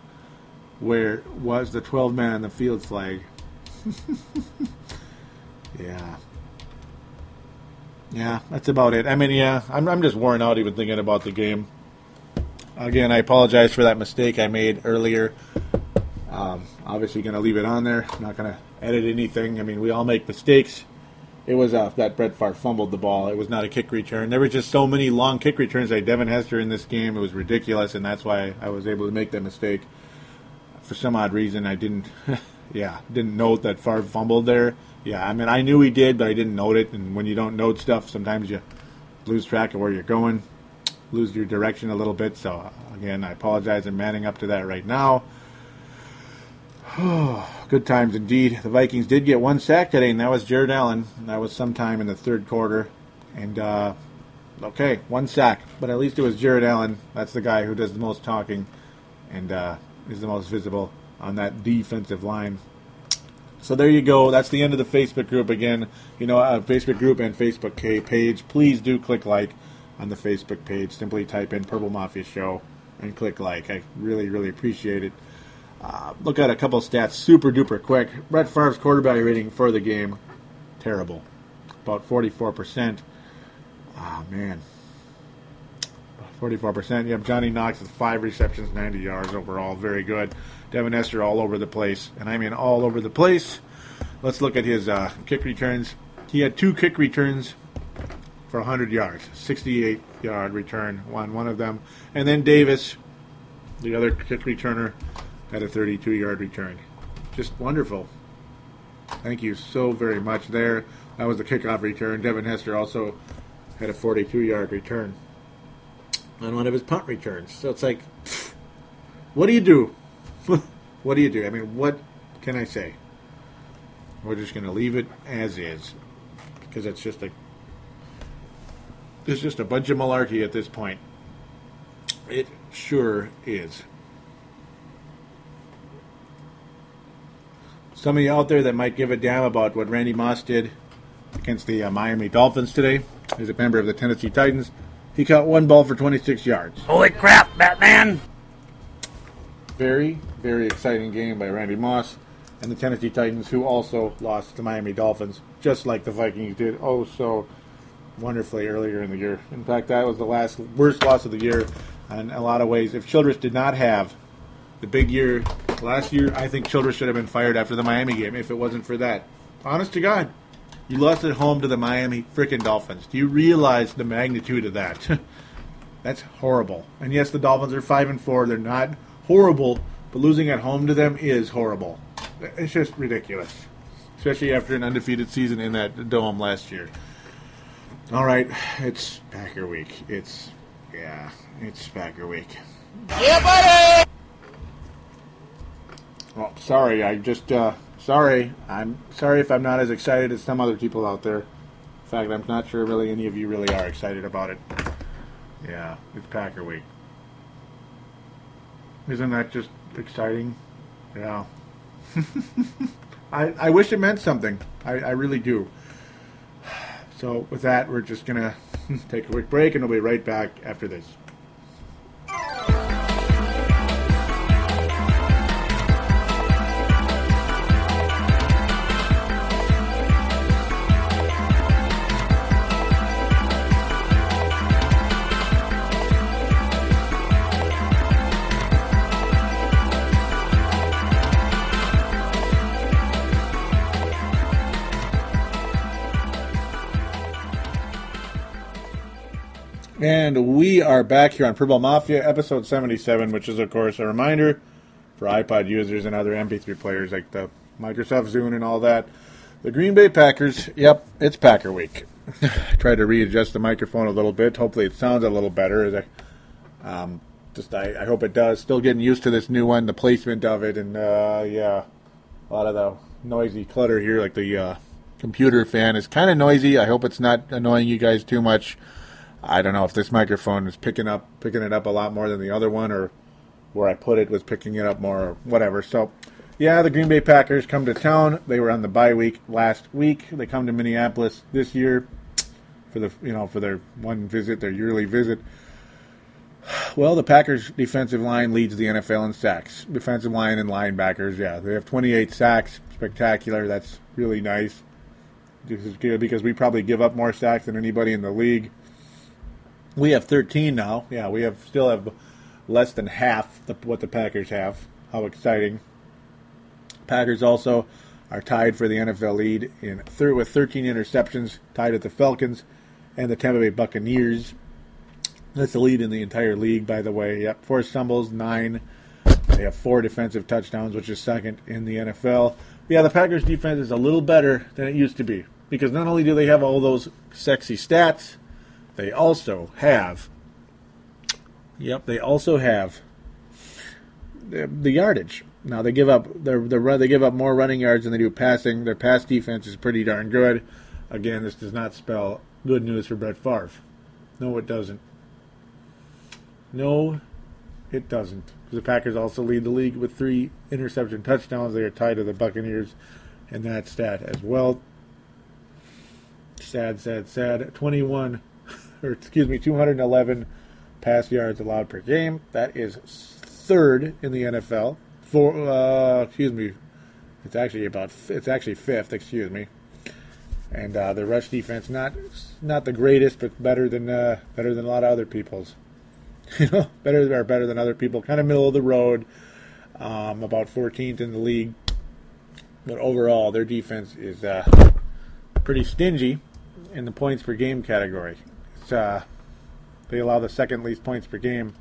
Where was the 12 man on the field flag? yeah. Yeah, that's about it. I mean, yeah, I'm, I'm just worn out even thinking about the game. Again, I apologize for that mistake I made earlier. Um, obviously, going to leave it on there. I'm not going to edit anything. I mean, we all make mistakes. It was uh, that Brett Favre fumbled the ball. It was not a kick return. There were just so many long kick returns by Devin Hester in this game. It was ridiculous, and that's why I was able to make that mistake. For some odd reason, I didn't, yeah, didn't note that Favre fumbled there. Yeah, I mean, I knew he did, but I didn't note it. And when you don't note stuff, sometimes you lose track of where you're going, lose your direction a little bit. So again, I apologize. I'm manning up to that right now. Good times indeed. The Vikings did get one sack today, and that was Jared Allen. That was sometime in the third quarter. And, uh, okay, one sack. But at least it was Jared Allen. That's the guy who does the most talking and uh, is the most visible on that defensive line. So there you go. That's the end of the Facebook group again. You know, uh, Facebook group and Facebook page. Please do click like on the Facebook page. Simply type in Purple Mafia Show and click like. I really, really appreciate it. Uh, look at a couple stats super duper quick. Brett Favre's quarterback rating for the game, terrible. About 44%. Ah, man. 44%. You have Johnny Knox with five receptions, 90 yards overall. Very good. Devin Hester all over the place. And I mean all over the place. Let's look at his uh, kick returns. He had two kick returns for 100 yards, 68 yard return, won one of them. And then Davis, the other kick returner, had a 32 yard return. Just wonderful. Thank you so very much there. That was the kickoff return. Devin Hester also had a 42 yard return on one of his punt returns. So it's like, what do you do? what do you do? I mean, what can I say? We're just going to leave it as is because it's just a it's just a bunch of malarkey at this point. It sure is. Some of you out there that might give a damn about what Randy Moss did against the uh, Miami Dolphins today, as a member of the Tennessee Titans, he caught one ball for 26 yards. Holy crap, Batman! Very, very exciting game by Randy Moss and the Tennessee Titans, who also lost to Miami Dolphins, just like the Vikings did oh so wonderfully earlier in the year. In fact, that was the last worst loss of the year in a lot of ways. If Childress did not have the big year last year, I think Childress should have been fired after the Miami game if it wasn't for that. Honest to God. You lost at home to the Miami freaking Dolphins. Do you realize the magnitude of that? That's horrible. And yes, the Dolphins are five and four. They're not horrible, but losing at home to them is horrible. It's just ridiculous, especially after an undefeated season in that dome last year. All right, it's Packer week. It's yeah, it's Packer week. Yeah, buddy! Well, sorry, I just uh, sorry. I'm sorry if I'm not as excited as some other people out there. In fact, I'm not sure really any of you really are excited about it. Yeah, it's Packer week. Isn't that just exciting? Yeah. I, I wish it meant something. I, I really do. So, with that, we're just going to take a quick break and we'll be right back after this. And we are back here on Purple Mafia, episode 77, which is, of course, a reminder for iPod users and other MP3 players like the Microsoft Zune and all that. The Green Bay Packers, yep, it's Packer week. I tried to readjust the microphone a little bit. Hopefully, it sounds a little better. Um, just I, I hope it does. Still getting used to this new one, the placement of it, and uh, yeah, a lot of the noisy clutter here, like the uh, computer fan is kind of noisy. I hope it's not annoying you guys too much. I don't know if this microphone is picking up picking it up a lot more than the other one, or where I put it was picking it up more, or whatever. So, yeah, the Green Bay Packers come to town. They were on the bye week last week. They come to Minneapolis this year for the you know for their one visit, their yearly visit. Well, the Packers' defensive line leads the NFL in sacks. Defensive line and linebackers, yeah, they have 28 sacks. Spectacular. That's really nice. This is good because we probably give up more sacks than anybody in the league. We have 13 now. Yeah, we have still have less than half the, what the Packers have. How exciting! Packers also are tied for the NFL lead in third with 13 interceptions, tied at the Falcons and the Tampa Bay Buccaneers. That's the lead in the entire league, by the way. Yep, four stumbles, nine. They have four defensive touchdowns, which is second in the NFL. Yeah, the Packers defense is a little better than it used to be because not only do they have all those sexy stats, they also have. Yep, they also have the, yardage. Now they give up their the run they give up more running yards than they do passing. Their pass defense is pretty darn good. Again, this does not spell good news for Brett Favre. No, it doesn't. No, it doesn't. The Packers also lead the league with three interception touchdowns. They are tied to the Buccaneers in that stat as well. Sad, sad, sad. 21 or excuse me, 211 pass yards allowed per game. That is third in the NFL. For uh, excuse me, it's actually about it's actually fifth. Excuse me. And uh, the rush defense not not the greatest, but better than uh, better than a lot of other people's. You know, better or better than other people. Kind of middle of the road. Um, about 14th in the league, but overall their defense is uh, pretty stingy in the points per game category. Uh, they allow the second least points per game.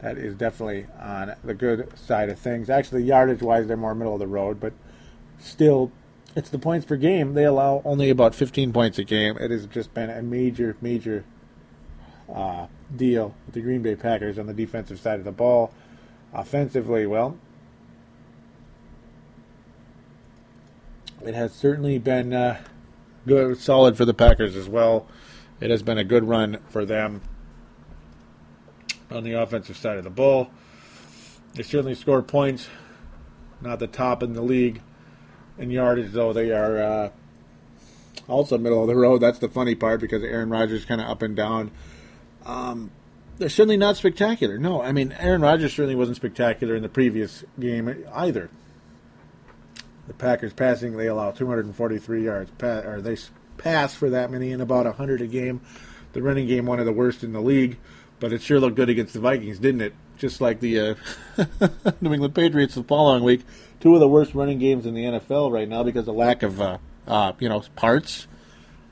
That is definitely on the good side of things. Actually, yardage wise, they're more middle of the road, but still, it's the points per game. They allow only about 15 points a game. It has just been a major, major uh, deal with the Green Bay Packers on the defensive side of the ball. Offensively, well, it has certainly been uh, good, solid for the Packers as well. It has been a good run for them on the offensive side of the ball. They certainly score points, not the top in the league in yardage, though they are uh, also middle of the road. That's the funny part because Aaron Rodgers kind of up and down. Um, they're certainly not spectacular. No, I mean Aaron Rodgers certainly wasn't spectacular in the previous game either. The Packers passing they allow 243 yards, or they pass for that many in about 100 a game. The running game one of the worst in the league, but it sure looked good against the Vikings, didn't it? Just like the uh, New England Patriots the following week, two of the worst running games in the NFL right now because of lack of uh, uh, you know parts.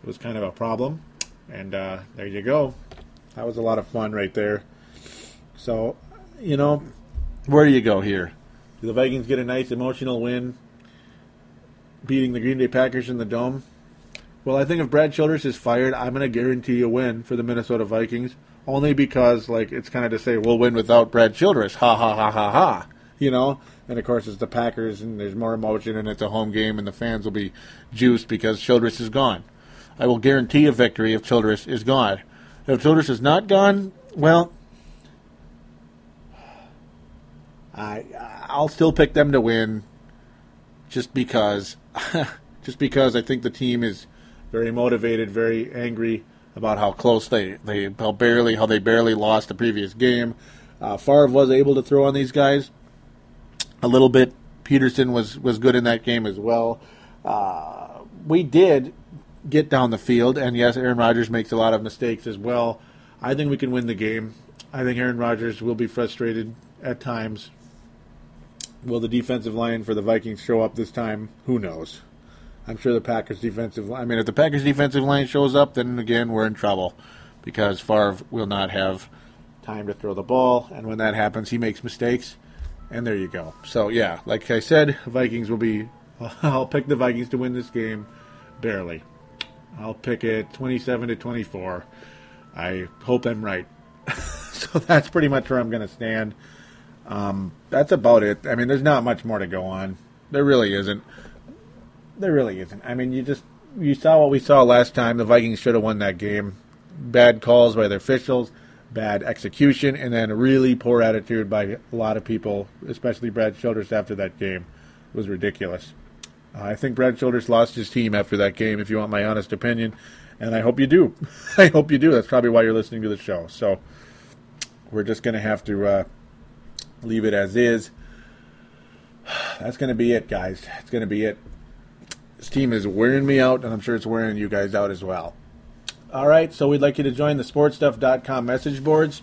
It was kind of a problem, and uh, there you go. That was a lot of fun right there. So, you know, where do you go here? Do the Vikings get a nice emotional win, beating the Green Bay Packers in the dome? Well, I think if Brad Childress is fired, I'm going to guarantee a win for the Minnesota Vikings. Only because, like, it's kind of to say we'll win without Brad Childress. Ha ha ha ha ha. You know, and of course it's the Packers, and there's more emotion, and it's a home game, and the fans will be juiced because Childress is gone. I will guarantee a victory if Childress is gone. If Childress is not gone, well, I I'll still pick them to win, just because, just because I think the team is very motivated, very angry about how close they they how barely how they barely lost the previous game. Uh, Favre was able to throw on these guys a little bit. Peterson was was good in that game as well. Uh, we did get down the field, and yes, Aaron Rodgers makes a lot of mistakes as well. I think we can win the game. I think Aaron Rodgers will be frustrated at times. Will the defensive line for the Vikings show up this time? Who knows? I'm sure the Packers defensive line. I mean if the Packers defensive line shows up then again we're in trouble because Favre will not have time to throw the ball and when that happens he makes mistakes and there you go. So yeah, like I said, Vikings will be I'll pick the Vikings to win this game barely. I'll pick it 27 to 24. I hope I'm right. so that's pretty much where I'm going to stand. Um, that's about it. I mean, there's not much more to go on. There really isn't. There really isn't. I mean, you just you saw what we saw last time. The Vikings should have won that game. Bad calls by the officials, bad execution, and then a really poor attitude by a lot of people, especially Brad Childress after that game. It was ridiculous. I think Brad Childress lost his team after that game, if you want my honest opinion, and I hope you do. I hope you do. That's probably why you're listening to the show. So we're just going to have to uh, leave it as is. That's going to be it, guys. It's going to be it. This team is wearing me out, and I'm sure it's wearing you guys out as well. All right, so we'd like you to join the sportstuff.com message boards.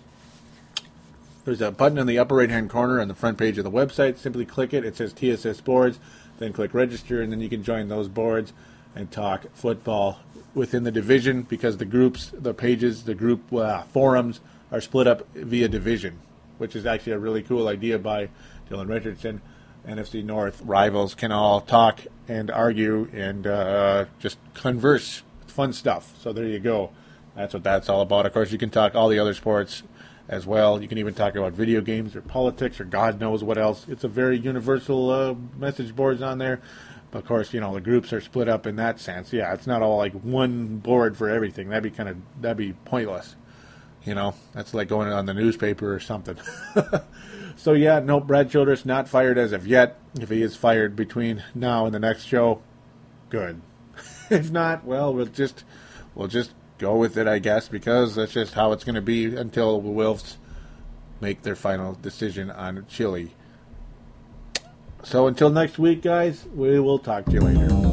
There's a button in the upper right hand corner on the front page of the website. Simply click it. It says TSS Boards then click register, and then you can join those boards and talk football within the division because the groups, the pages, the group uh, forums are split up via division, which is actually a really cool idea by Dylan Richardson. NFC North rivals can all talk and argue and uh, just converse. Fun stuff. So there you go. That's what that's all about. Of course, you can talk all the other sports as well. You can even talk about video games or politics or God knows what else. It's a very universal uh, message boards on there. But of course, you know the groups are split up in that sense. Yeah, it's not all like one board for everything. That'd be kind of that'd be pointless. You know, that's like going on the newspaper or something. so yeah, no, Brad Childress not fired as of yet. If he is fired between now and the next show, good. if not, well, we'll just we'll just go with it, I guess, because that's just how it's going to be until the Wilfs make their final decision on Chili. So until next week, guys, we will talk to you later.